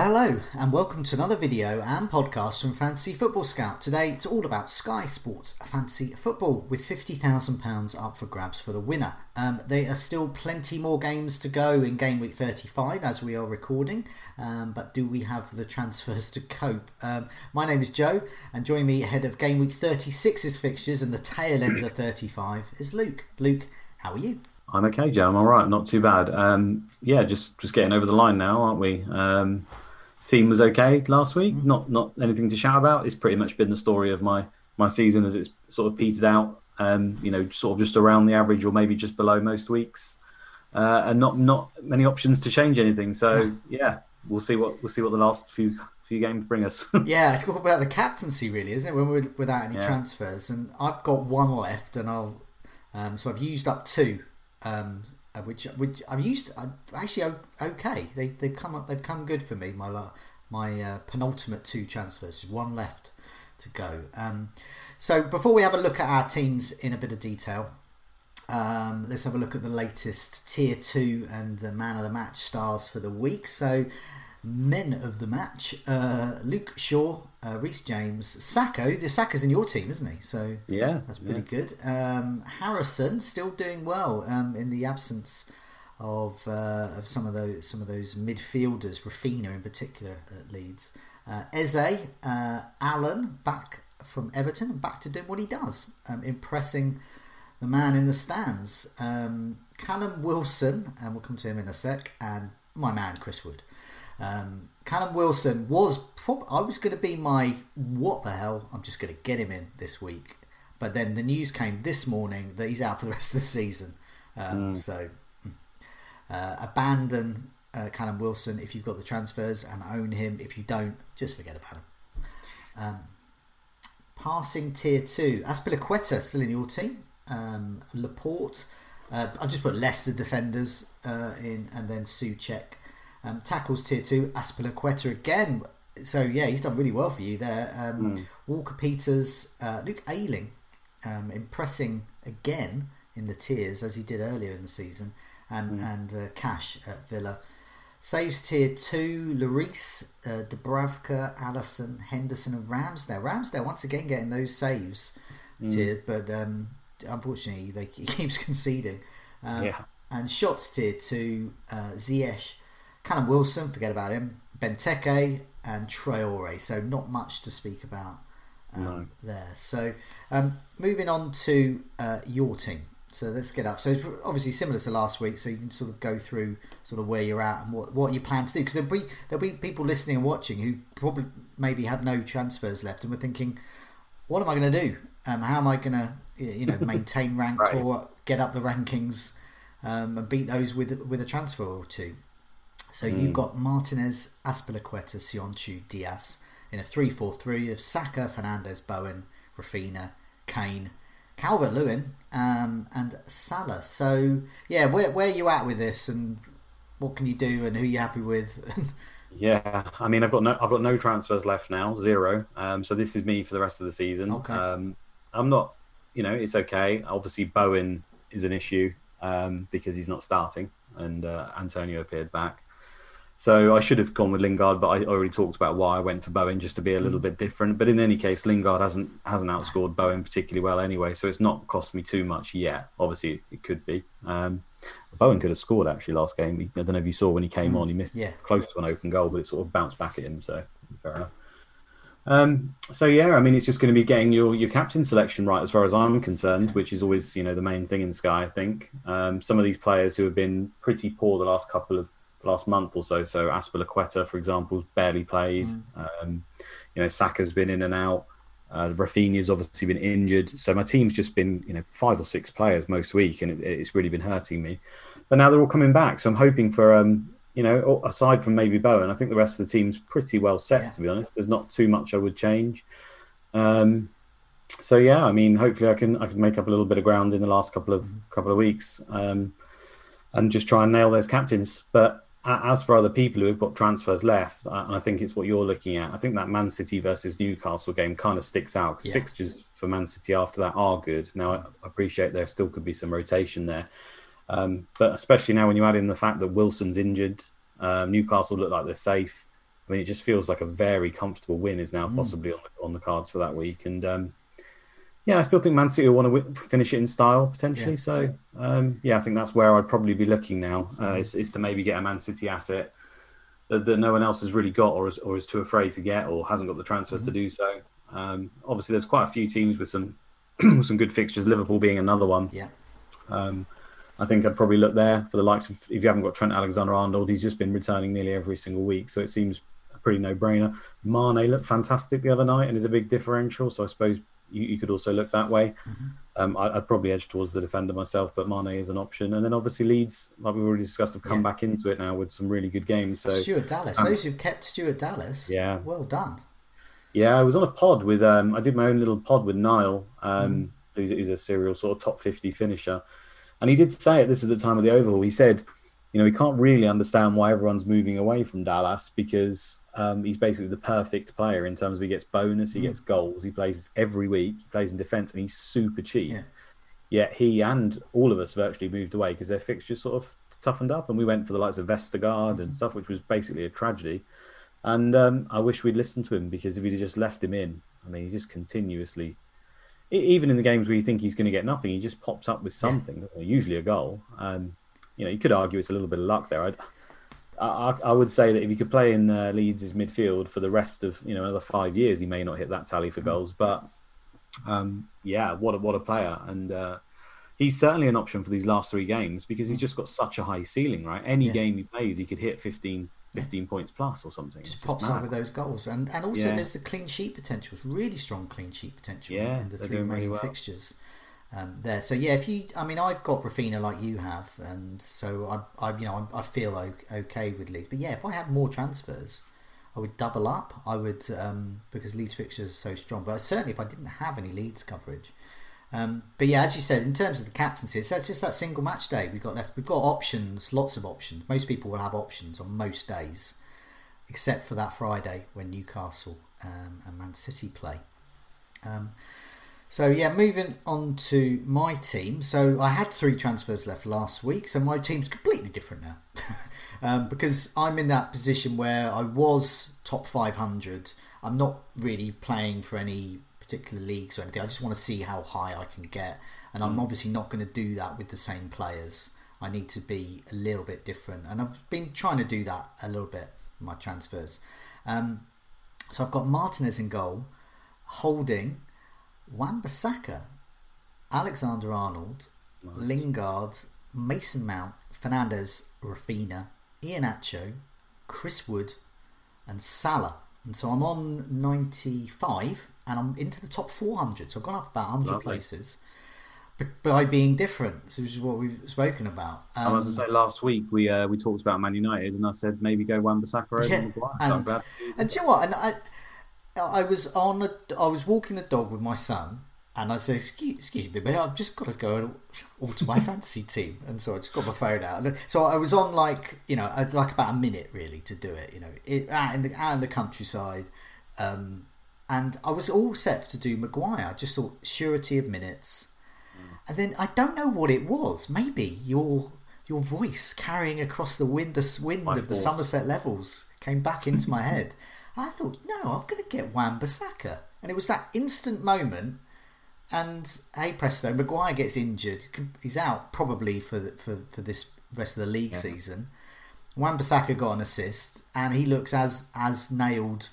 Hello, and welcome to another video and podcast from Fantasy Football Scout. Today it's all about Sky Sports Fantasy Football with £50,000 up for grabs for the winner. Um, there are still plenty more games to go in game week 35 as we are recording, um, but do we have the transfers to cope? Um, my name is Joe, and joining me ahead of game week 36's fixtures and the tail end of 35 is Luke. Luke, how are you? I'm okay, Joe. I'm all right. Not too bad. Um, yeah, just just getting over the line now, aren't we? Team was okay last week. Mm-hmm. Not not anything to shout about. It's pretty much been the story of my my season as it's sort of petered out. Um, you know, sort of just around the average or maybe just below most weeks, uh, and not not many options to change anything. So yeah, we'll see what we'll see what the last few few games bring us. yeah, it's all about the captaincy, really, isn't it? When we're without any yeah. transfers, and I've got one left, and I'll um, so I've used up two. Um, uh, which which I've used uh, actually okay. They they've come up, they've come good for me. My my uh, penultimate two transfers, one left to go. Um, so before we have a look at our teams in a bit of detail, um, let's have a look at the latest tier two and the man of the match stars for the week. So men of the match: uh, Luke Shaw, uh, Reece James, Saka. The Saka's in your team, isn't he? So yeah, that's pretty yeah. good. Um, Harrison still doing well um, in the absence of uh, of some of those some of those midfielders, Raphinha in particular at Leeds. Uh, Eze, uh, Allen back from Everton and back to doing what he does, um, impressing the man in the stands. Um, Callum Wilson, and we'll come to him in a sec, and my man Chris Wood. Um, Callum Wilson was prob- I was going to be my what the hell? I'm just going to get him in this week. But then the news came this morning that he's out for the rest of the season. Um, mm. So mm. uh, abandon uh, Callum Wilson if you've got the transfers and own him. If you don't, just forget about him. Um, passing tier two, Azpilicueta still in your team. Um, Laporte. Uh, I'll just put Leicester defenders uh, in, and then Soucek um, tackles tier two, Azpilicueta again. So yeah, he's done really well for you there. Um, mm. Walker Peters, uh, Luke Ayling, um, impressing again in the tiers as he did earlier in the season, and mm. and uh, Cash at Villa. Saves tier two, Lloris, uh, Dubravka, Alisson, Henderson, and Ramsdale. Ramsdale once again getting those saves mm. tiered, but um, unfortunately they, he keeps conceding. Um, yeah. And shots tier two, uh, Ziyech, Callum Wilson, forget about him. Benteke and Traore. So not much to speak about um, no. there. So um, moving on to uh, your team. So let's get up. So it's obviously similar to last week. So you can sort of go through sort of where you're at and what, what you plan to do. Because there'll be there'll be people listening and watching who probably maybe have no transfers left and we're thinking, what am I going to do? Um, how am I going to you know maintain rank right. or get up the rankings um, and beat those with with a transfer or two? So mm. you've got Martinez, Azpilicueta, Söyüncü, Diaz in a 3-4-3 of Saka, Fernandes, Bowen, Raphinha, Kane, Calvert Lewin, um, and Salah. So yeah, where where are you at with this, and what can you do, and who are you happy with? yeah, I mean, I've got no I've got no transfers left now, zero. Um, so this is me for the rest of the season. Okay. Um, I'm not, you know, it's okay. Obviously, Bowen is an issue um, because he's not starting, and uh, Antonio appeared back. So I should have gone with Lingard, but I already talked about why I went for Bowen just to be a little mm. bit different. But in any case, Lingard hasn't hasn't outscored Bowen particularly well anyway, so it's not cost me too much yet. Obviously, it could be. Um, Bowen could have scored actually last game. I don't know if you saw when he came mm. on, he missed yeah. close to an open goal, but it sort of bounced back at him. So fair enough. Um, so yeah, I mean, it's just going to be getting your, your captain selection right, as far as I'm concerned, which is always you know the main thing in Sky. I think um, some of these players who have been pretty poor the last couple of last month or so. So Azpilicueta, for example, barely played. Mm. Um, you know, Saka's been in and out. Uh, Raphinha's obviously been injured, so my team's just been you know five or six players most week, and it, it's really been hurting me. But now they're all coming back, so I'm hoping for um, you know aside from maybe Bowen, I think the rest of the team's pretty well set. Yeah. To be honest, there's not too much I would change. Um, so yeah, I mean, hopefully I can I can make up a little bit of ground in the last couple of mm-hmm. couple of weeks, um, and just try and nail those captains. But as for other people who have got transfers left, and I think it's what you're looking at. I think that Man City versus Newcastle game kind of sticks out because yeah. fixtures for Man City after that are good. Now I appreciate there still could be some rotation there, um, but especially now when you add in the fact that Wilson's injured, um, Newcastle look like they're safe. I mean, it just feels like a very comfortable win is now mm. possibly on the, on the cards for that week, and um, yeah, I still think Man City will want to finish it in style potentially. Yeah. So um, yeah, I think that's where I'd probably be looking now uh, is, is, to maybe get a Man City asset that, that, no one else has really got or is, or is too afraid to get or hasn't got the transfers mm-hmm. to do so. Um, obviously, there's quite a few teams with some some good fixtures. Liverpool being another one. Yeah. Um, I think I'd probably look there for the likes of if you haven't got Trent Alexander-Arnold, he's just been returning nearly every single week, so it seems a pretty no-brainer. Mane looked fantastic the other night and is a big differential, so I suppose you, you could also look that way. Mm-hmm. Um, I, would probably edge towards the defender myself, but Mane is an option. And then obviously Leeds, like we've already discussed, have come yeah. back into it now with some really good games. So Stuart Dallas, um, those who've kept Stuart Dallas, yeah, well done. Yeah, I was on a pod with, um, I did my own little pod with Niall, um, mm. who's, who's a serial sort of top 50 finisher. And he did say it, this is the time of the overhaul, he said, you know, he can't really understand why everyone's moving away from Dallas because um, he's basically the perfect player in terms of he gets bonus, he mm. gets goals, he plays every week, he plays in defence, and he's super cheap. Yeah. Yet he and all of us virtually moved away because their fixtures sort of toughened up, and we went for the likes of Vestergaard mm-hmm. and stuff, which was basically a tragedy. And um, I wish we'd listened to him because if he'd just left him in, I mean, he just continuously, even in the games where you think he's going to get nothing, he just pops up with something, yeah. usually a goal. Um, you know, you could argue it's a little bit of luck there. I'd, I, I would say that if he could play in uh, Leeds' midfield for the rest of you know another five years, he may not hit that tally for hmm. goals. But um, yeah, what a, what a player, and uh, he's certainly an option for these last three games because he's just got such a high ceiling. Right, any yeah. game he plays, he could hit 15, 15 points plus or something. Just, just pops up with those goals, and and also yeah. there's the clean sheet potential. It's really strong clean sheet potential yeah, in the three main really well. fixtures um, there. So yeah, if you, I mean, I've got Raphinha like you have, and so I, I you know, I, I feel okay with Leeds. But yeah, if I had more transfers, I would double up. I would um, because Leeds fixtures are so strong. But certainly, if I didn't have any Leeds coverage. Um, but yeah, as you said, in terms of the captaincy, it's just that single match day we've got left. We've got options, lots of options. Most people will have options on most days, except for that Friday when Newcastle um, and Man City play. Um, so yeah, moving on to my team. So I had three transfers left last week, so my team's completely different now. um, because I'm in that position where I was top 500. I'm not really playing for any particular leagues or anything. I just want to see how high I can get, and I'm mm. obviously not going to do that with the same players. I need to be a little bit different, and I've been trying to do that a little bit in my transfers. Um, so I've got Martinez in goal, Holding Wan-Bissaka, Alexander Arnold. Lingard, Mason Mount, Fernandes, Raphinha, Iheanacho, Chris Wood, and Salah. And so I'm on 95 and I'm into the top 400. So I've gone up about 100 Lovely. places by being different. which is what we've spoken about. Um, as I was going to say last week we uh, we talked about Man United and I said maybe go Wan-Bissaka over yeah, Maguire. And, and do you know what? And I, I was on a, I was walking the dog with my son, and I said, "Excuse, excuse me, but I've just got to go and alter my fantasy team." And so I just got my phone out. So I was on like you know like about a minute really to do it. You know, it, out in the out in the countryside, um, and I was all set to do Maguire. I just thought surety of minutes, and then I don't know what it was. Maybe your your voice carrying across the wind, the wind my of fault. the Somerset levels came back into my head. I thought, no, I'm going to get Wan-Bissaka. And it was that instant moment. And hey presto, Maguire gets injured. He's out probably for the, for, for this rest of the league yeah. season. Wan-Bissaka got an assist, and he looks as as nailed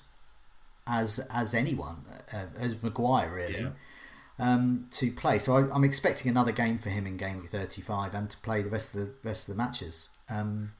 as as anyone, uh, as Maguire really, yeah. um, to play. So I, am expecting another game for him in game 35, and to play the rest of the rest of the matches. Um,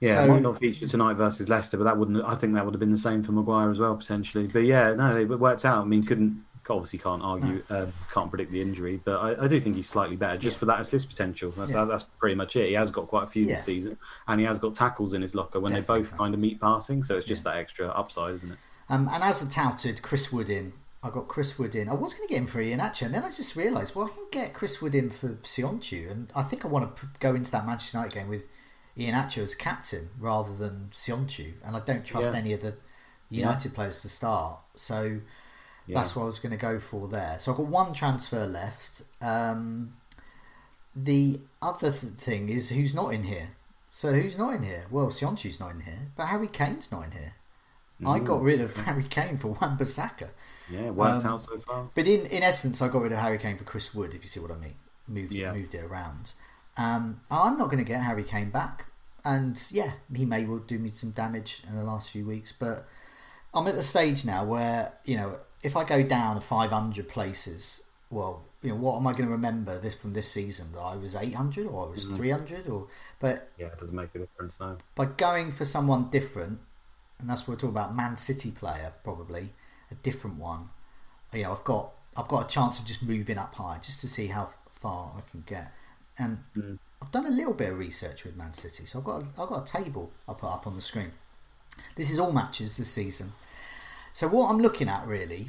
yeah, so, might not feature tonight versus Leicester, but that wouldn't. I think that would have been the same for Maguire as well potentially. But yeah, no, it worked out. I mean, couldn't obviously can't argue, no. um, can't predict the injury, but I, I, do think he's slightly better just yeah. for that assist potential. That's, yeah. that's pretty much it. He has got quite a few yeah. this season, and he has got tackles in his locker when Definitely they both tackles. kind of meet passing. So it's just that extra upside, isn't it? Um, and as a touted Chris Wood in, I got Chris Wood in. I was going to get him for Iheanacho, and then I just realised, well, I can get Chris Wood in for Söyüncü, and I think I want to go into that Manchester United game with Iheanacho as captain rather than Söyüncü, and I don't trust any of the United players to start. So yeah. That's what I was going to go for there. So I've got one transfer left. Um, the other th- thing is who's not in here. So who's not in here? Well, Söyüncü's not in here, but Harry Kane's not in here. Mm. I got rid of Harry Kane for Wan-Bissaka. Yeah, worked um, out so far. But in, in essence, I got rid of Harry Kane for Chris Wood, if you see what I mean. Moved, yeah. moved it around. Um, I'm not going to get Harry Kane back. And yeah, he may well do me some damage in the last few weeks, but I'm at the stage now where, you know, if I go down 500 places, well, you know, what am I going to remember this from this season? That I was 800 or I was mm-hmm. 300 or, but yeah, it doesn't make a difference now. By going for someone different, and that's what we're talking about, Man City player probably a different one. You know, I've got I've got a chance of just moving up high just to see how far I can get, and mm. I've done a little bit of research with Man City, so I've got I've got a table I'll put up on the screen. This is all matches this season. So what I'm looking at really,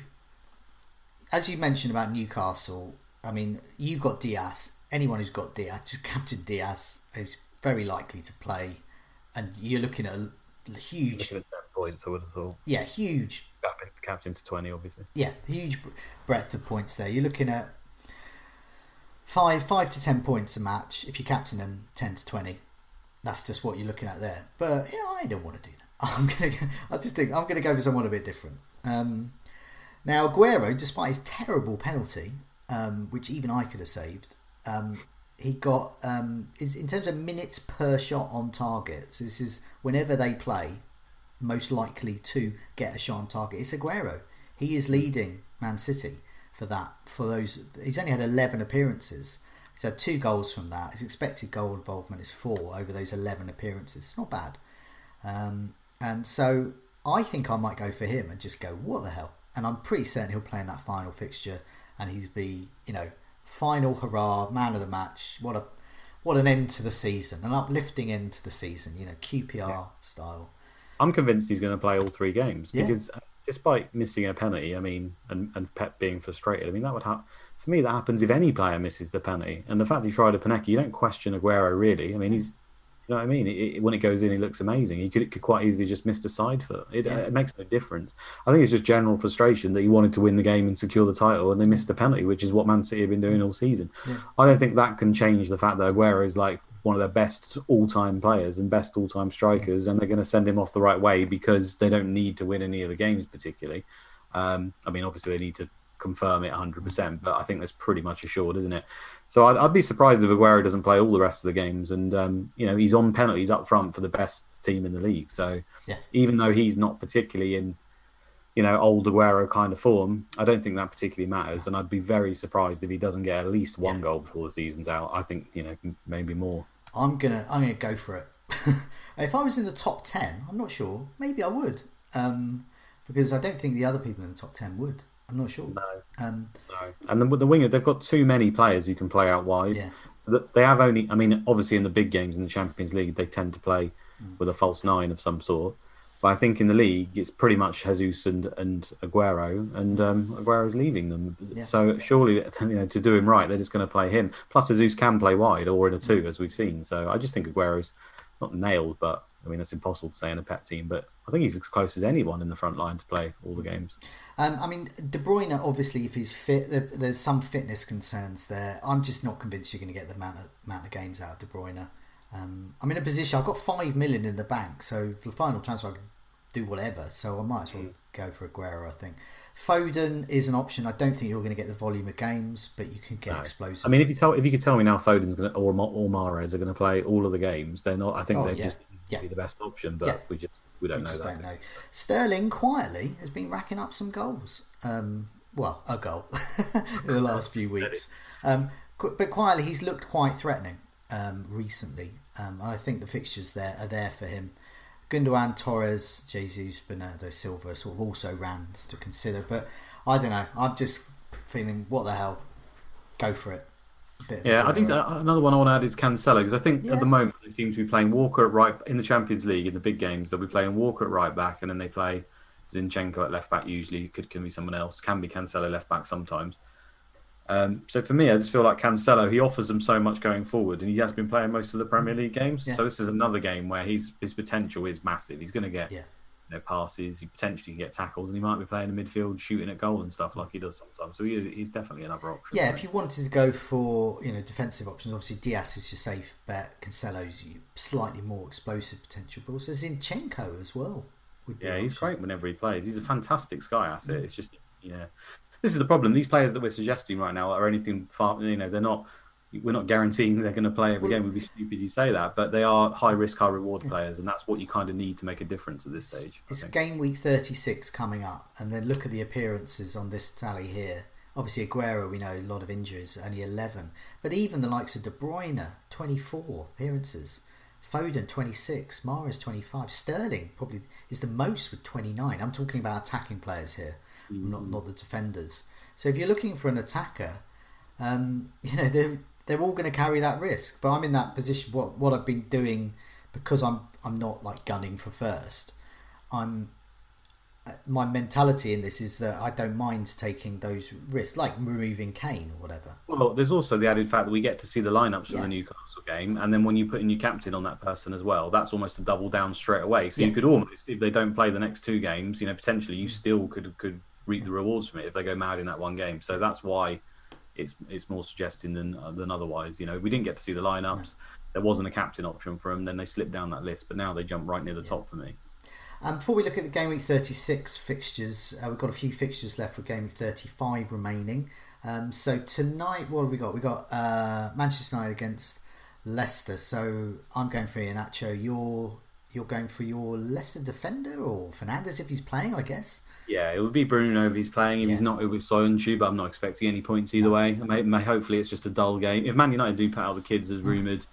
as you mentioned about Newcastle, I mean you've got Diaz. Anyone who's got Diaz, just captain Diaz, who's very likely to play, and you're looking at a huge. Looking at ten points, I would have thought. Yeah, huge. Captain to twenty, obviously. Yeah, huge breadth of points there. You're looking at five, five to ten points a match if you captain them, ten to twenty. That's just what you're looking at there. But you know, I don't want to do that. I'm gonna. I just think I'm gonna go for someone a bit different. Um, now Aguero, despite his terrible penalty, um, which even I could have saved, um, he got um, in terms of minutes per shot on target. So this is whenever they play, most likely to get a shot on target. It's Aguero. He is leading Man City for that. For those, he's only had 11 appearances. He's had two goals from that. His expected goal involvement is four over those 11 appearances. It's not bad. Um, and so I think I might go for him and just go, what the hell? And I'm pretty certain he'll play in that final fixture and he's be, you know, final hurrah, man of the match. What a what an end to the season, an uplifting end to the season, you know, QPR yeah. style. I'm convinced he's going to play all three games because uh, despite missing a penalty, I mean, and, and Pep being frustrated, I mean, that would happen. For me, that happens if any player misses the penalty. And the fact he tried a Panenka, you don't question Aguero really. I mean, he's mm. you know what I mean? It, it, when it goes in, he looks amazing. He could, could quite easily just miss a side foot. It, yeah. it, makes no difference. I think it's just general frustration that he wanted to win the game and secure the title, and they missed the penalty, which is what Man City have been doing mm. all season. Yeah. I don't think that can change the fact that Aguero is like one of their best all-time players and best all-time strikers, and they're going to send him off the right way because they don't need to win any of the games particularly. Um, I mean, obviously they need to confirm it 100%, but I think that's pretty much assured, isn't it? So I'd, I'd, be surprised if Aguero doesn't play all the rest of the games. And, um, you know, he's on penalties up front for the best team in the league. So yeah. even though he's not particularly in, you know, old Aguero kind of form, I don't think that particularly matters. And I'd be very surprised if he doesn't get at least one yeah. goal before the season's out. I think, you know, maybe more. I'm gonna, I'm gonna go for it. if I was in the top ten, I'm not sure. Maybe I would, um, because I don't think the other people in the top ten would. I'm not sure. No. Um, no. And the, the winger, they've got too many players who can play out wide. Yeah. They have only, I mean, obviously in the big games in the Champions League, they tend to play mm. with a false nine of some sort. But I think in the league, it's pretty much Jesus and, and Aguero, and um, Aguero's leaving them. Yeah. So surely, you know, to do him right, they're just going to play him. Plus, Jesus can play wide or in a two, as we've seen. So I just think Aguero's not nailed, but I mean, that's impossible to say in a pet team, but I think he's as close as anyone in the front line to play all the games. Um, I mean, De Bruyne, obviously, if he's fit, there's some fitness concerns there. I'm just not convinced you're going to get the amount of, amount of games out of De Bruyne. Um, I'm in a position, I've got 5 million in the bank, so for the final transfer, I can do whatever. So I might as well mm. go for Aguero, I think. Foden is an option. I don't think you're going to get the volume of games, but you can get no. explosive. I mean, if you tell if you could tell me now, Foden's going to or or Mahrez are going to play all of the games, they're not. I think oh, they're yeah. just yeah. be the best option, but yeah. we just we don't we know that. Don't know. Sterling quietly has been racking up some goals. Um, well, a goal in the last few weeks. Um, but quietly, he's looked quite threatening um, recently. Um, I think the fixtures there are there for him. Gundogan, Torres, Jesus, Bernardo Silva sort of also rounds to consider. But I don't know. I'm just feeling what the hell. Go for it. Yeah, I think another one I want to add is Cancelo because I think yeah. at the moment they seem to be playing Walker at right in the Champions League in the big games. They'll be playing Walker at right back, and then they play Zinchenko at left back. Usually, could can be someone else. Can be Cancelo left back sometimes. Um, so for me, I just feel like Cancelo he offers them so much going forward, and he has been playing most of the Premier League games. Yeah. So this is another game where he's his potential is massive. He's going to get yeah know, passes. He potentially can get tackles, and he might be playing in midfield, shooting at goal and stuff like he does sometimes. So he, he's definitely another option. Yeah, right? if you wanted to go for you know defensive options, obviously Diaz is your safe bet. Cancelo's slightly more explosive potential, but also Zinchenko as well. Yeah, he's great whenever he plays. He's a fantastic Sky asset. Mm. It's just yeah, this is the problem. These players that we're suggesting right now are anything far. You know, they're not we're not guaranteeing they're going to play every game. We'd be stupid to say that, but they are high risk, high reward players, and that's what you kind of need to make a difference at this stage. It's game week 36 coming up, and then look at the appearances on this tally here. Obviously, Aguero, we know a lot of injuries, only 11, but even the likes of De Bruyne, 24 appearances. Foden 26, Mahrez 25, Sterling probably is the most with 29. I'm talking about attacking players here, mm-hmm. not not the defenders. So if you're looking for an attacker, um, you know they're they're all going to carry that risk. But I'm in that position. What what I've been doing because I'm I'm not like gunning for first. I'm uh, my mentality in this is that I don't mind taking those risks, like removing Kane or whatever. Well, there's also the added fact that we get to see the lineups for yeah. the Newcastle game, and then when you put in your captain on that person as well, that's almost a double down straight away. So yeah. you could almost, if they don't play the next two games, you know, potentially you mm. still could could reap the rewards from it if they go mad in that one game. So that's why it's it's more suggesting than uh, than otherwise. You know, we didn't get to see the lineups. There wasn't a captain option for them. Then they slipped down that list, but now they jump right near the yeah. top for me. Um, before we look at the game week 36 fixtures, uh, we've got a few fixtures left for game week 35 remaining. Um, so tonight, what have we got? We got uh, Manchester United against Leicester. So I'm going for Iheanacho. You're you're going for your Leicester defender or Fernandes if he's playing, I guess. Yeah, it would be Bruno if he's playing. If yeah. he's not, it would be Soyuncu, but I'm not expecting any points either way. May, may, hopefully, it's just a dull game. If Man United do put out the kids as rumoured,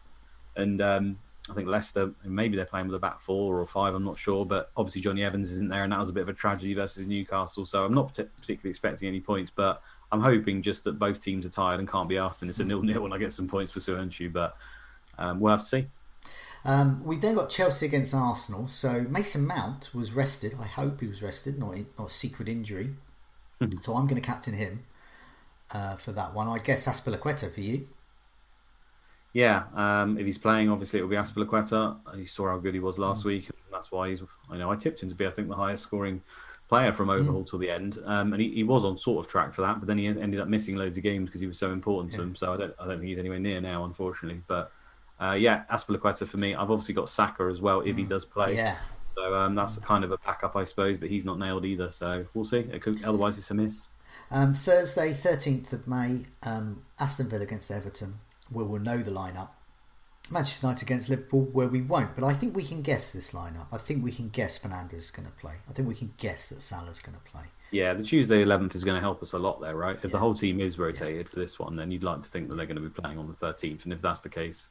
and um, I think Leicester, maybe they're playing with a back four or five, I'm not sure. But obviously, Jonny Evans isn't there, and that was a bit of a tragedy versus Newcastle. So I'm not particularly expecting any points, but I'm hoping just that both teams are tired and can't be asked, and it's a nil nil, and I get some points for Soyuncu. But um, we'll have to see. Um, we then got Chelsea against Arsenal. So Mason Mount was rested. I hope he was rested, not not secret injury. Mm-hmm. So I'm going to captain him uh, for that one. I guess Azpilicueta for you. Yeah, um, if he's playing, obviously it will be Azpilicueta. You saw how good he was last mm. week. That's why he's. I know I tipped him to be, I think, the highest scoring player from overhaul mm. till the end, um, and he, he, was on sort of track for that. But then he ended up missing loads of games because he was so important yeah. to him. So I don't, I don't think he's anywhere near now, unfortunately. But uh, yeah, Azpilicueta for me. I've obviously got Saka as well if he mm. does play. Yeah. So um, that's kind of a backup, I suppose, but he's not nailed either. So we'll see. It could, otherwise, it's a miss. Um, Thursday, 13th of May, um, Aston Villa against Everton, where we'll know the lineup. Manchester United against Liverpool, where we won't, but I think we can guess this lineup. I think we can guess Fernandes is going to play. I think we can guess that Salah's going to play. Yeah, the Tuesday 11th is going to help us a lot there, right? If yeah. the whole team is rotated yeah. for this one, then you'd like to think that they're going to be playing on the 13th. And if that's the case,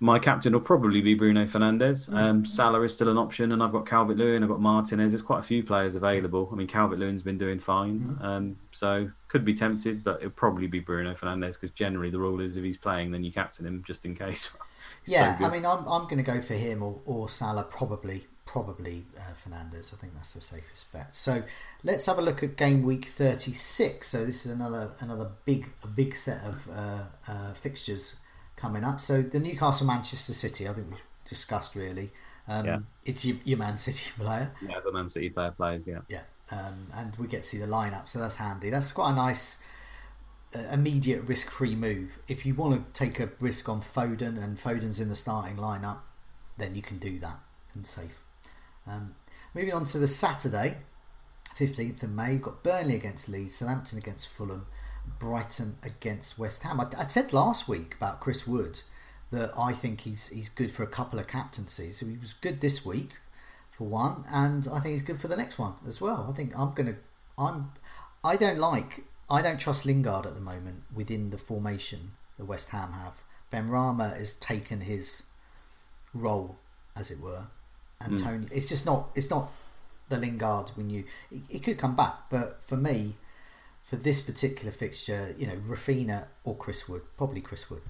my captain will probably be Bruno Fernandes. Mm. Um, Salah is still an option, and I've got Calvert Lewin, I've got Martinez. There's quite a few players available. I mean, Calvert Lewin's been doing fine, mm. um, so could be tempted, but it'll probably be Bruno Fernandes because generally the rule is if he's playing, then you captain him just in case. yeah, so I mean, I'm, I'm going to go for him or, or Salah, probably probably uh, Fernandes. I think that's the safest bet. So let's have a look at game week 36. So this is another another big a big set of uh, uh, fixtures coming up. So the Newcastle Manchester City, I think we've discussed really. Um, yeah. It's your, your, Man City player. Yeah, the Man City player plays. Yeah. Yeah, um, and we get to see the lineup, so that's handy. That's quite a nice. Uh, immediate risk-free move. If you want to take a risk on Foden and Foden's in the starting lineup, then you can do that and safe. Um, moving on to the Saturday, 15th of May, we've got Burnley against Leeds, Southampton against Fulham, Brighton against West Ham. I, I, said last week about Chris Wood that I think he's he's good for a couple of captaincies. So he was good this week for one, and I think he's good for the next one as well. I think I'm gonna I'm I don't like I don't trust Lingard at the moment within the formation that West Ham have. Benrahma has taken his role, as it were, and mm. Tony. It's just not it's not the Lingard we knew. He, he could come back, but for me, for this particular fixture, you know, Raphinha or Chris Wood, probably Chris Wood.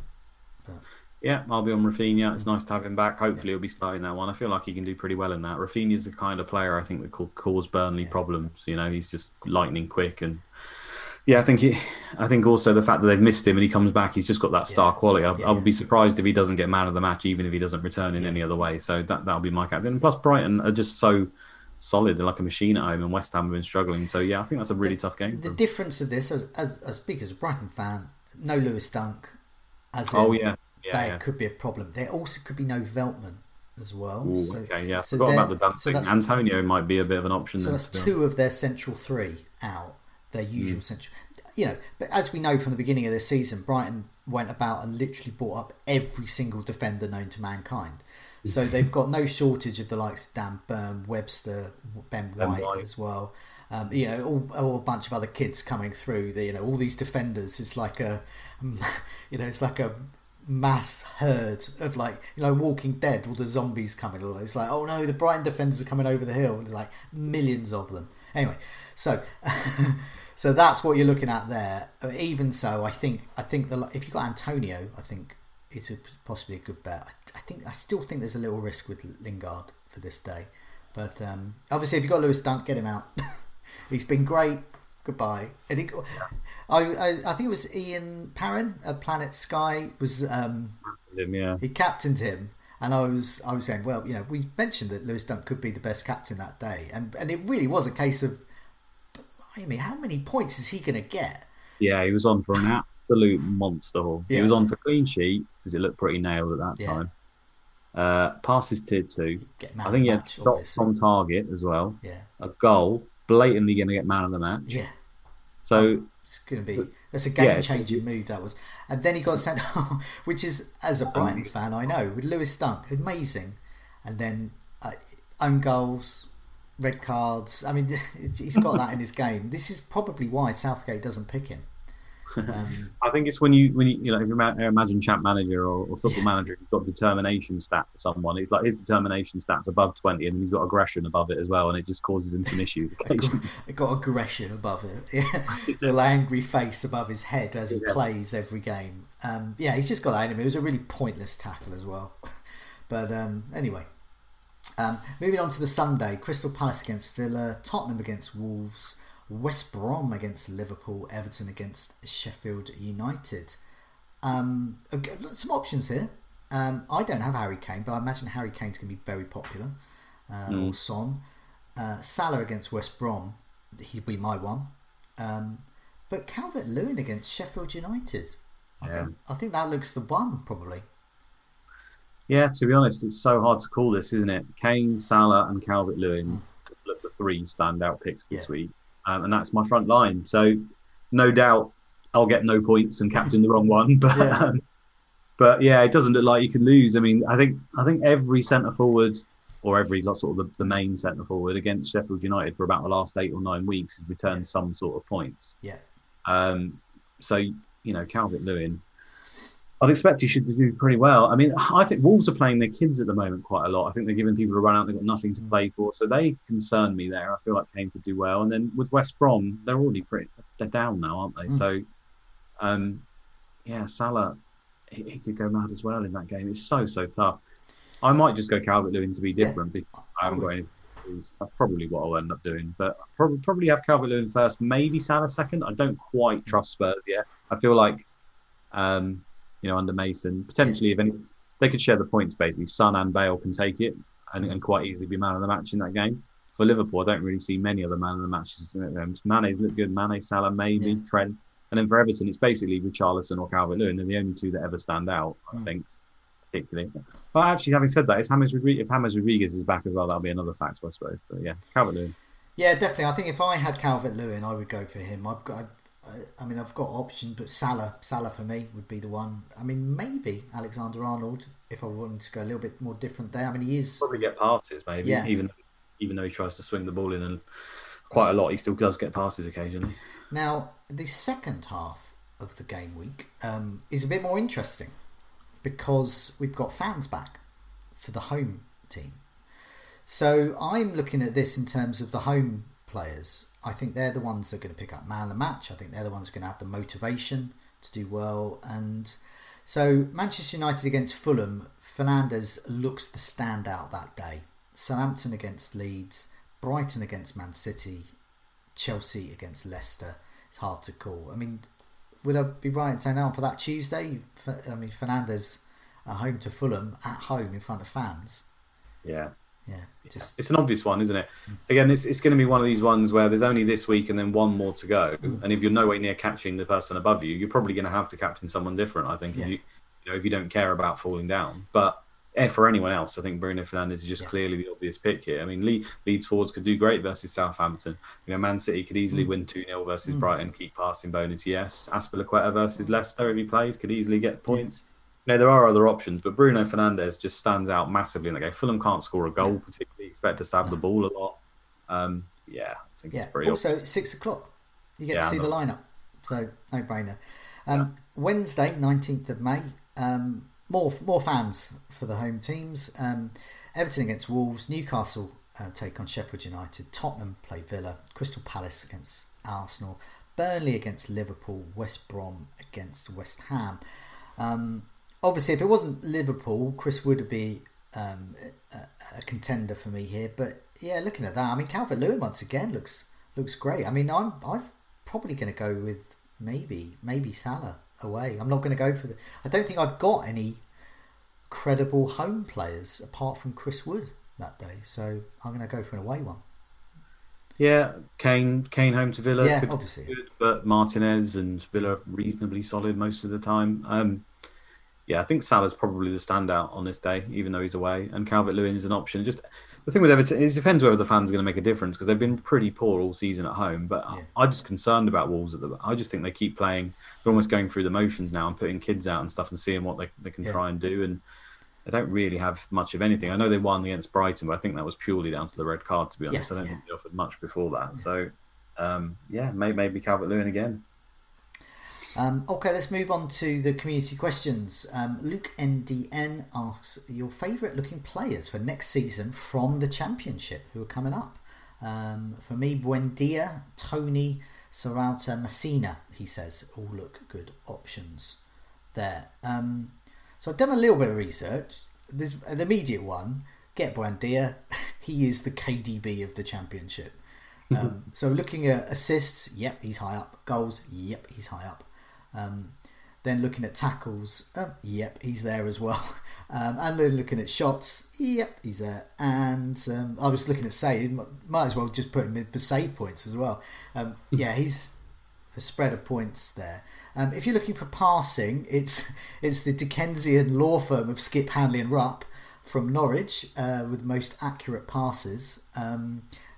But... Yeah, I'll be on Raphinha. It's mm. nice to have him back. Hopefully, yeah. he'll be starting that one. I feel like he can do pretty well in that. Raphinha's the kind of player I think that could cause Burnley yeah. problems. You know, he's just lightning quick and. Yeah, I think he, I think also the fact that they've missed him and he comes back, he's just got that star yeah. quality. I, I, would be surprised if he doesn't get man of the match, even if he doesn't return in any other way. So that that'll be my captain. And plus, Brighton are just so solid. They're like a machine at home, and West Ham have been struggling. So yeah, I think that's a really the, tough game. The difference of this, as as, as big as a Brighton fan, no Lewis Dunk, as oh yeah, yeah, that yeah. could be a problem. There also could be no Veltman as well. Ooh, so, okay, yeah, so forgot about the dancing. So Antonio might be a bit of an option. So that's two of their central three out. Their usual mm. central, you know. But as we know from the beginning of this season, Brighton went about and literally bought up every single defender known to mankind. So they've got no shortage of the likes of Dan Burn, Webster, Ben White, ben White. as well. Um, you know, all, all, a bunch of other kids coming through. The, you know, all these defenders. It's like a, you know, it's like a mass herd of like you know Walking Dead. All the zombies coming. It's like oh no, the Brighton defenders are coming over the hill. There's like millions of them. Anyway, so. so that's what you're looking at there. Even so, I think I think the if you've got Antonio, I think it's a, possibly a good bet. Think I still think there's a little risk with Lingard for this day, but um, obviously if you've got Lewis Dunk, get him out. He's been great. Goodbye. And he, I, I, I think it was Ian Parron at Planet Sky was um, him, yeah. he captained him. And I was I was saying, well, you know, we mentioned that Lewis Dunk could be the best captain that day, and and it really was a case of, blimey, how many points is he going to get? Yeah, he was on for an absolute monster. Yeah. He was on for clean sheet because it looked pretty nailed at that yeah. time. Uh, passes tier two. I think he had shots on target as well. Yeah. A goal, blatantly going to get man of the match. Yeah. So oh, it's going to be that's a game changing move that was, and then he got sent off, which is as a Brighton fan I know with Lewis Dunk amazing, and then uh, own goals, red cards. I mean, he's got that in his game. This is probably why Southgate doesn't pick him um, I think it's when you when you, you know if you imagine champ manager or, or football yeah. manager, you've got determination stat for someone. It's like his determination stats above twenty, and he's got aggression above it as well, and it just causes him some issues. it got aggression above it, yeah. little angry face above his head as he yeah. plays every game. Um, yeah, he's just got that in him. It was a really pointless tackle as well. but um, anyway, um, moving on to the Sunday: Crystal Palace against Villa, Tottenham against Wolves. West Brom against Liverpool, Everton against Sheffield United. Um, some options here. Um, I don't have Harry Kane, but I imagine Harry Kane's going to be very popular. Uh, mm. Or Son. Uh, Salah against West Brom, he'd be my one. Um, but Calvert Lewin against Sheffield United, I, yeah. think, I think that looks the one, probably. Yeah, to be honest, it's so hard to call this, isn't it? Kane, Salah, and Calvert Lewin mm. look the three standout picks this yeah. week um, and that's my front line. So no doubt I'll get no points and captain the wrong one, but yeah. Um, but yeah, it doesn't look like you can lose. I mean, I think I think every centre forward or every sort of the, the main centre forward against Sheffield United for about the last eight or nine weeks has returned yeah. some sort of points. Yeah. Um. So you know, Calvert Lewin I'd expect he should do pretty well. I mean, I think Wolves are playing their kids at the moment quite a lot. I think they're giving people a run out. They've got nothing to play for, so they concern me there. I feel like Kane could do well. And then with West Brom, they're already pretty they're down now, aren't they? Mm. So, um, yeah, Salah he, he, could go mad as well in that game. It's so so tough. I might just go Calvert Lewin to be different yeah, because I haven't got any. That's probably what I'll end up doing. But probably probably have Calvert Lewin first, maybe Salah second. I don't quite trust Spurs yet. I feel like. Um, you know, under Mason. Potentially, if any, they could share the points basically. Son and Bale can take it and, and quite easily be man of the match in that game. For Liverpool, I don't really see many other man of the matches. Mane's look good. Mane, Salah, maybe yeah. Trent, and then for Everton, it's basically Richarlison or Calvert Lewin. They're the only two that ever stand out, I mm. think, particularly. But actually, having said that, it's James Rodriguez, if James Rodriguez is back as well, that'll be another factor, I suppose. But yeah, Calvert Lewin. Yeah, definitely. I think if I had Calvert Lewin, I would go for him. I've got I mean, I've got options, but Salah, Salah for me would be the one. I mean, maybe Alexander Arnold if I wanted to go a little bit more different there. I mean, he is probably get passes, maybe. Yeah. Even even though he tries to swing the ball in and quite a lot, he still does get passes occasionally. Now, the second half of the game week um, is a bit more interesting because we've got fans back for the home team. So I'm looking at this in terms of the home players I think they're the ones that are going to pick up man of the match. I think they're the ones going to have the motivation to do well. And so Manchester United against Fulham, Fernandes looks the standout that day. Southampton against Leeds, Brighton against Man City, Chelsea against Leicester. It's hard to call. I mean, would I be right in saying now for that Tuesday? I mean, Fernandes at home to Fulham at home in front of fans. Yeah. Yeah, just... it's an obvious one, isn't it? Again, it's, it's going to be one of these ones where there's only this week and then one more to go. Mm. And if you're nowhere near catching the person above you, you're probably going to have to captain someone different. I think, yeah. if you, you know, if you don't care about falling down. But eh, for anyone else, I think Bruno Fernandes is just yeah. clearly the obvious pick here. I mean, Le- Leeds forwards could do great versus Southampton. You know, Man City could easily mm. win 2 0 versus mm. Brighton, keep passing bonus, yes. Azpilicueta versus Leicester, if he plays, could easily get points. Yeah no, there are other options, but Bruno Fernandes just stands out massively in the game. Fulham can't score a goal, particularly. Expect us to have the ball a lot. Um, yeah, I think yeah. also, obvious. six o'clock, you get yeah, to see the lineup, so no brainer. Um, yeah. Wednesday, nineteenth of May. Um, more more fans for the home teams. Um, Everton against Wolves. Newcastle uh, take on Sheffield United. Tottenham play Villa. Crystal Palace against Arsenal. Burnley against Liverpool. West Brom against West Ham. Um, obviously, if it wasn't Liverpool, Chris would be um, a, a, contender for me here. But yeah, looking at that, I mean, Calvert Lewin once again looks looks great. I mean, I'm I'm probably going to go with maybe maybe Salah away. I'm not going to go for the. I don't think I've got any credible home players apart from Chris Wood that day, so I'm going to go for an away one. Yeah, Kane, Kane home to Villa. Yeah, obviously. Good, but Martinez and Villa reasonably solid most of the time. Um, yeah, I think Salah's probably the standout on this day, even though he's away. And Calvert Lewin is an option. Just the thing with Everton is it depends whether the fans are going to make a difference because they've been pretty poor all season at home. But yeah. I'm just concerned about Wolves at the. I just think they keep playing. They're almost going through the motions now and putting kids out and stuff and seeing what they they can yeah. try and do. And they don't really have much of anything. I know they won against Brighton, but I think that was purely down to the red card. To be honest, yeah, I don't think they offered much before that. So um, yeah, maybe, maybe Calvert Lewin again. Um, okay, let's move on to the community questions. Um, Luke NDN asks your favourite looking players for next season from the championship who are coming up. Um, for me, Buendia, Toney, Sarauta, Masina, he says, all look good options there. Um, so I've done a little bit of research. There's an immediate one. Get Buendia. he is the KDB of the championship. Um, so looking at assists, yep, he's high up. Goals, yep, he's high up. Um, then looking at tackles, uh, yep, he's there as well. Um, and then looking at shots, yep, he's there. And um, I was looking at save, might as well just put him in for save points as well. Um, yeah, he's the spread of points there. Um, if you're looking for passing, it's it's the Dickensian law firm of Skipp Hanley and Rupp from Norwich uh, with most accurate passes.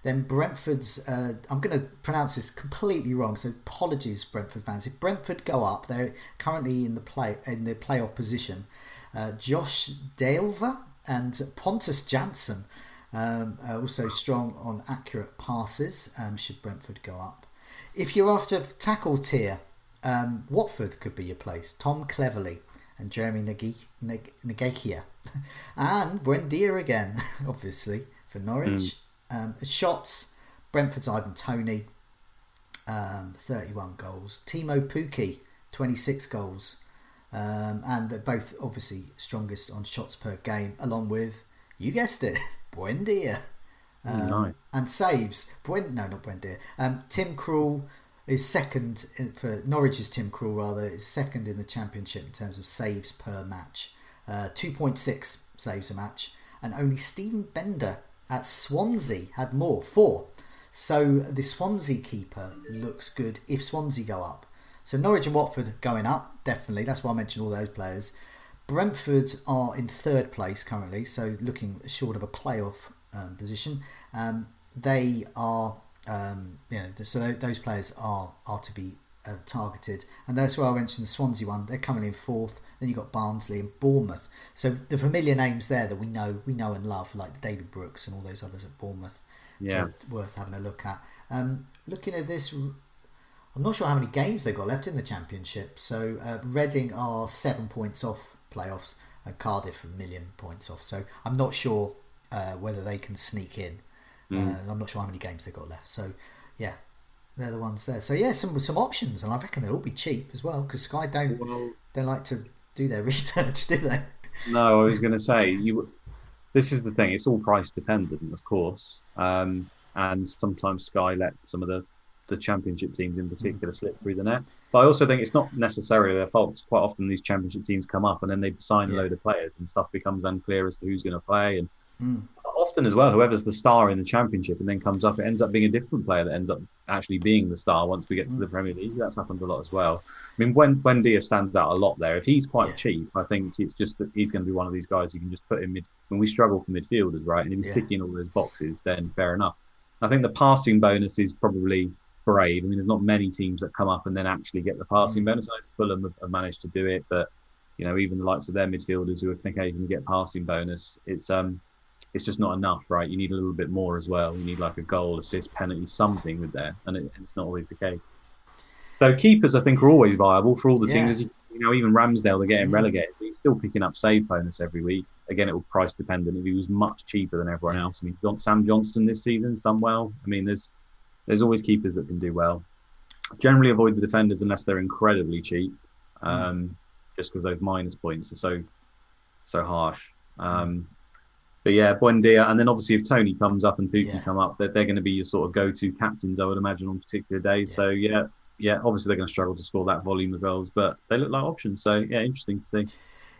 Then Brentford's, uh, I'm going to pronounce this completely wrong, so apologies, Brentford fans. If Brentford go up, they're currently in the play in the playoff position. Uh, Josh Daylor and Pontus Jansson um, are also strong on accurate passes. Um, should Brentford go up? If you're after tackle tier, um, Watford could be your place. Tom Cleverley and Jeremy Ngakia. and Buendia again, obviously, for Norwich. Mm. Um, shots, Brentford's Ivan Toney, um, 31 goals. Teemu Pukki, 26 goals. Um, and they're both obviously strongest on shots per game, along with, you guessed it, Buendia. Um, nice. And saves. Buen, no, not Buendia. Um, Tim Krul is second in, for Norwich's Tim Krul, rather, is second in the championship in terms of saves per match. Uh, 2.6 saves a match. And only Steven Benda at Swansea had more, four. So the Swansea keeper looks good if Swansea go up. So Norwich and Watford going up, definitely. That's why I mentioned all those players. Brentford are in third place currently, so looking short of a playoff um, position. Um, they are, um, you know, so those players are are to be uh, targeted, and that's why I mentioned the Swansea one. They're coming in fourth. Then you've got Barnsley and Bournemouth. So the familiar names there that we know we know and love, like David Brooks and all those others at Bournemouth. Yeah, worth having a look at. Um, looking at this, I'm not sure how many games they've got left in the championship. So uh, Reading are seven points off playoffs, and Cardiff a million points off. So I'm not sure uh, whether they can sneak in. Mm. Uh, I'm not sure how many games they've got left. So yeah, they're the ones there. So yeah, some some options, and I reckon they'll all be cheap as well because Sky don't well, don't like to do their research, do they? No, I was going to say you. This is the thing; it's all price dependent, of course, um, and sometimes Sky let some of the the championship teams in particular mm. slip through the net. But I also think it's not necessarily their fault. Quite often these championship teams come up and then they sign yeah. a load of players and stuff becomes unclear as to who's going to play. And mm. often as well, whoever's the star in the championship and then comes up, it ends up being a different player that ends up actually being the star once we get to mm. the Premier League. That's happened a lot as well. I mean, when Buendia stands out a lot there. If he's quite yeah. cheap, I think it's just that he's going to be one of these guys you can just put in mid. When we struggle for midfielders, right, and if he's yeah. ticking all those boxes, then fair enough. I think the passing bonus is probably brave. I mean, there's not many teams that come up and then actually get the passing mm. bonus. Fulham have, have, managed to do it, but you know, even the likes of their midfielders who can occasionally get passing bonus, it's um, it's just not enough, right? You need a little bit more as well. You need like a goal, assist, penalty, something with there, and, it, it's not always the case. So keepers, I think, are always viable for all the yeah. teams. You know, even Ramsdale, they're getting mm. relegated. He's still picking up save bonus every week. Again, it will price dependent. If he was much cheaper than everyone else, I mean, Sam Johnstone this season's done well. I mean, there's there's always keepers that can do well. Generally, avoid the defenders unless they're incredibly cheap, hmm. um, mm. just because those minus points are so so harsh. Um, but yeah, Buendia, and then obviously if Toney comes up and Pukki yeah. come up, they're, they're going to be your sort of go-to captains, I would imagine, on particular days. Yeah. So yeah, yeah, obviously they're going to struggle to score that volume of goals, but they look like options. So yeah, interesting to see.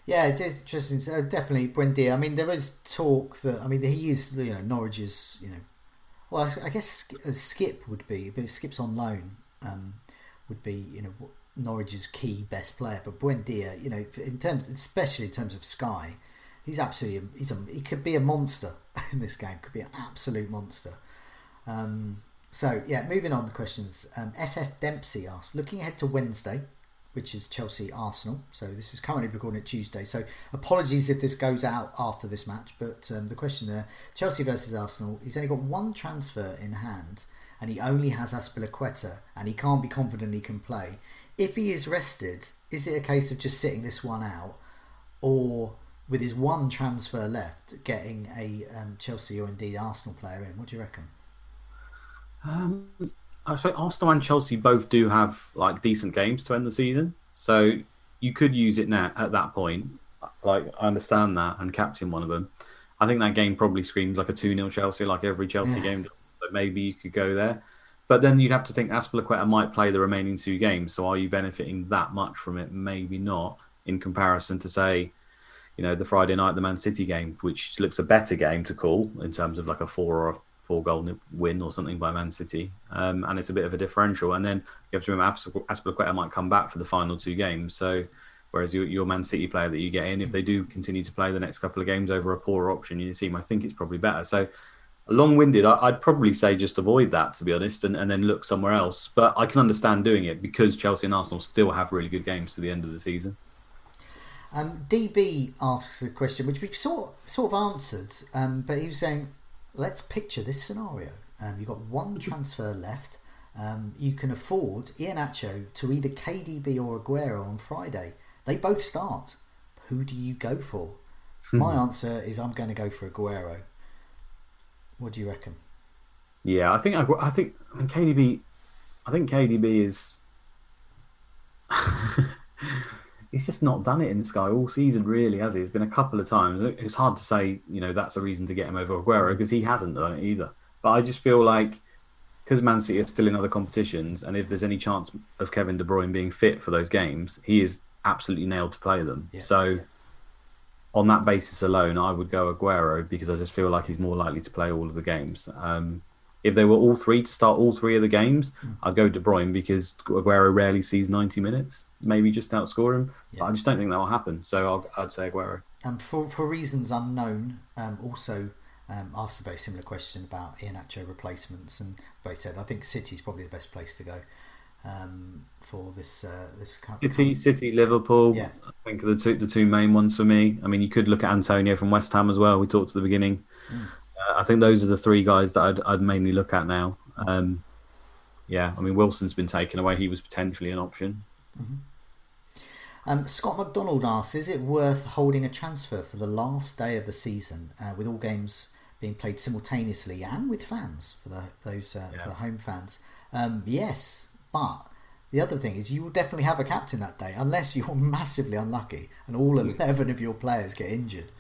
Yeah, it is interesting. So definitely Buendia. I mean, there is talk that I mean he is you know Norwich's you know well, I guess uh, Skipp would be, but Skipp's on loan. Um, would be you know Norwich's key best player, but Buendia, you know, in terms, especially in terms of Sky, he's absolutely he's a, he could be a monster in this game. Could be an absolute monster. Um, so yeah, moving on the questions. Um, FF Dempsey asks, looking ahead to Wednesday, which is Chelsea Arsenal. So this is currently recording Tuesday. So apologies if this goes out after this match. But um, the question there Chelsea versus Arsenal, he's only got one transfer in hand and he only has Azpilicueta and he can't be confident he can play. If he is rested, is it a case of just sitting this one out or with his one transfer left, getting a um, Chelsea or indeed Arsenal player in? What do you reckon? Um, I think Arsenal and Chelsea both do have like decent games to end the season, so you could use it now at that point. Like I understand that and captain one of them. I think that game probably screams like a two 0 Chelsea, like every Chelsea yeah. game. Does. So maybe you could go there, but then you'd have to think Azpilicueta might play the remaining two games. So are you benefiting that much from it? Maybe not. In comparison to say, you know, the Friday night the Man City game, which looks a better game to call in terms of like a four or a four goal win or something by Man City, um, and it's a bit of a differential. And then you have to remember Azpilicueta might come back for the final two games. So whereas your, your Man City player that you get in, if they do continue to play the next couple of games over a poorer option in your team, I think it's probably better. So long-winded, I'd probably say just avoid that to be honest, and, and then look somewhere else. But I can understand doing it because Chelsea and Arsenal still have really good games to the end of the season. Um, DB asks a question which we've sort sort of answered, um, but he was saying let's picture this scenario. Um, you've got one transfer left. Um, you can afford Iheanacho to either KDB or Aguero on Friday. They both start. Who do you go for? Hmm. My answer is I'm going to go for Aguero. What do you reckon? Yeah, I think I think I mean KDB. I think KDB is. he's just not done it in the Sky all season, really, has he? It's been a couple of times. It's hard to say, you know, that's a reason to get him over Aguero because he hasn't done it either. But I just feel like because Man City are still in other competitions, and if there's any chance of Kevin De Bruyne being fit for those games, he is absolutely nailed to play them. Yeah. So, on that basis alone, I would go Aguero because I just feel like he's more likely to play all of the games. Um, if they were all three to start all three of the games, mm. I'd go De Bruyne because Aguero rarely sees 90 minutes. Maybe just outscore him. Yeah. But I just don't think that will happen. So i would say Aguero. Um, for, for reasons unknown, um, also um, asked a very similar question about Iheanacho replacements, and both said I think City's probably the best place to go um, for this uh, this kind of City, City, Liverpool. Yeah. I think are the two the two main ones for me. I mean, you could look at Antonio from West Ham as well. We talked at the beginning. Mm. I think those are the three guys that I'd, I'd mainly look at now. Um, yeah, I mean Wilson's been taken away. He was potentially an option. Mm-hmm. Um, Scott McDonald asks: Is it worth holding a transfer for the last day of the season, uh, with all games being played simultaneously and with fans for the, those uh, yeah. for the home fans? Um, yes, but the other thing is you will definitely have a captain that day unless you're massively unlucky and all 11 of your players get injured.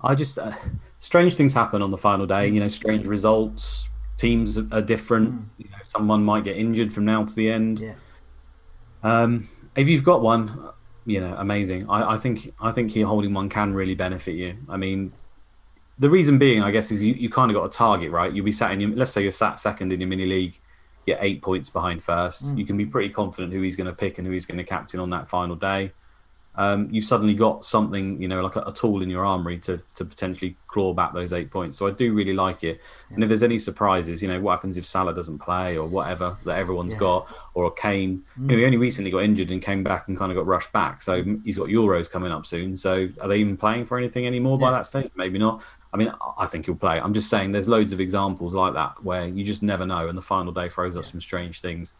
I just uh, strange things happen on the final day. You know, strange results. Teams are different. Mm. You know, someone might get injured from now to the end. Yeah. Um, if you've got one, you know, amazing. I, I think I think here holding one can really benefit you. I mean, the reason being, I guess, is you, you kind of got a target, right? You'll be sat in your, let's say you're sat second in your mini league, you're eight points behind first. Mm. You can be pretty confident who he's going to pick and who he's going to captain on that final day um, you've suddenly got something, you know, like a, a, tool in your armory to, to potentially claw back those eight points. So I do really like it. Yeah. And if there's any surprises, you know, what happens if Salah doesn't play or whatever that everyone's yeah. got, or Kane, mm. you know, he only recently got injured and came back and kind of got rushed back. So mm. he's got Euros coming up soon. So are they even playing for anything anymore yeah. by that stage? Maybe not. I mean, I think he'll play. I'm just saying there's loads of examples like that where you just never know, and the final day throws up some strange things.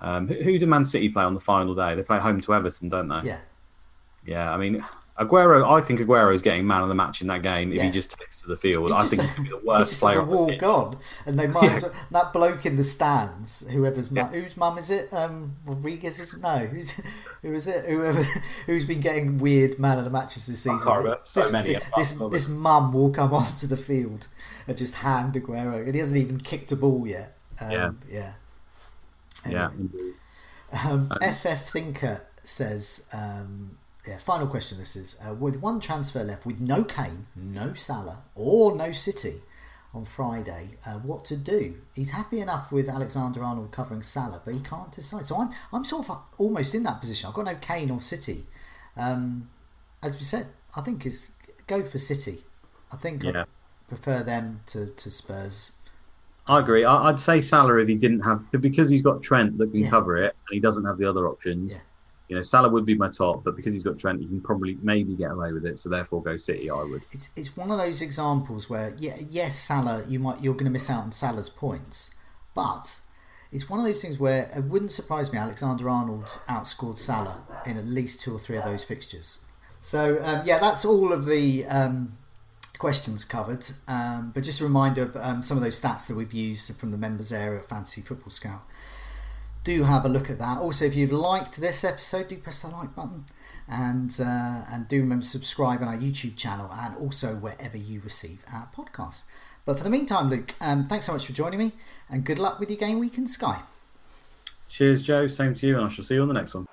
Um, who, who do Man City play on the final day? They play home to Everton, don't they? Yeah. Yeah, I mean, Aguero. I think Aguero is getting man of the match in that game if yeah. he just takes to the field. I think to be the worst player. The wall gone, and they might yeah. well, that bloke in the stands. Whoever's yeah. whose mum is it? Um, Rodriguez is no. Who's who is it? Whoever who's been getting weird man of the matches this season. so this, many. This this mum will come onto the field and just hand Aguero, and he hasn't even kicked a ball yet. Um, yeah. Yeah. Anyway. Yeah. Um, FF Thinker says. Um, yeah, final question this is uh, with one transfer left, with no Kane, no Salah, or no City on Friday, uh, what to do? He's happy enough with Alexander Arnold covering Salah, but he can't decide. So I'm, I'm sort of almost in that position. I've got no Kane or City. Um, as we said, I think is go for City. I think yeah. I prefer them to, to Spurs. I agree. I'd say Salah if he didn't have because he's got Trent that can yeah. cover it, and he doesn't have the other options. Yeah you know, Salah would be my top, but because he's got Trent, he can probably maybe get away with it. So therefore, go City. I would. It's it's one of those examples where yeah, yes, Salah, you might you're going to miss out on Salah's points, but it's one of those things where it wouldn't surprise me. Alexander Arnold outscored Salah in at least two or three of those fixtures. So um, yeah, that's all of the um, questions covered. Um, but just a reminder, um, some of those stats that we've used from the members area at Fantasy Football Scout do have a look at that. Also, if you've liked this episode, do press the like button and uh, and do remember to subscribe on our YouTube channel and also wherever you receive our podcasts. But for the meantime, Luke, um, thanks so much for joining me and good luck with your game week in Sky. Cheers, Joe. Same to you, and I shall see you on the next one.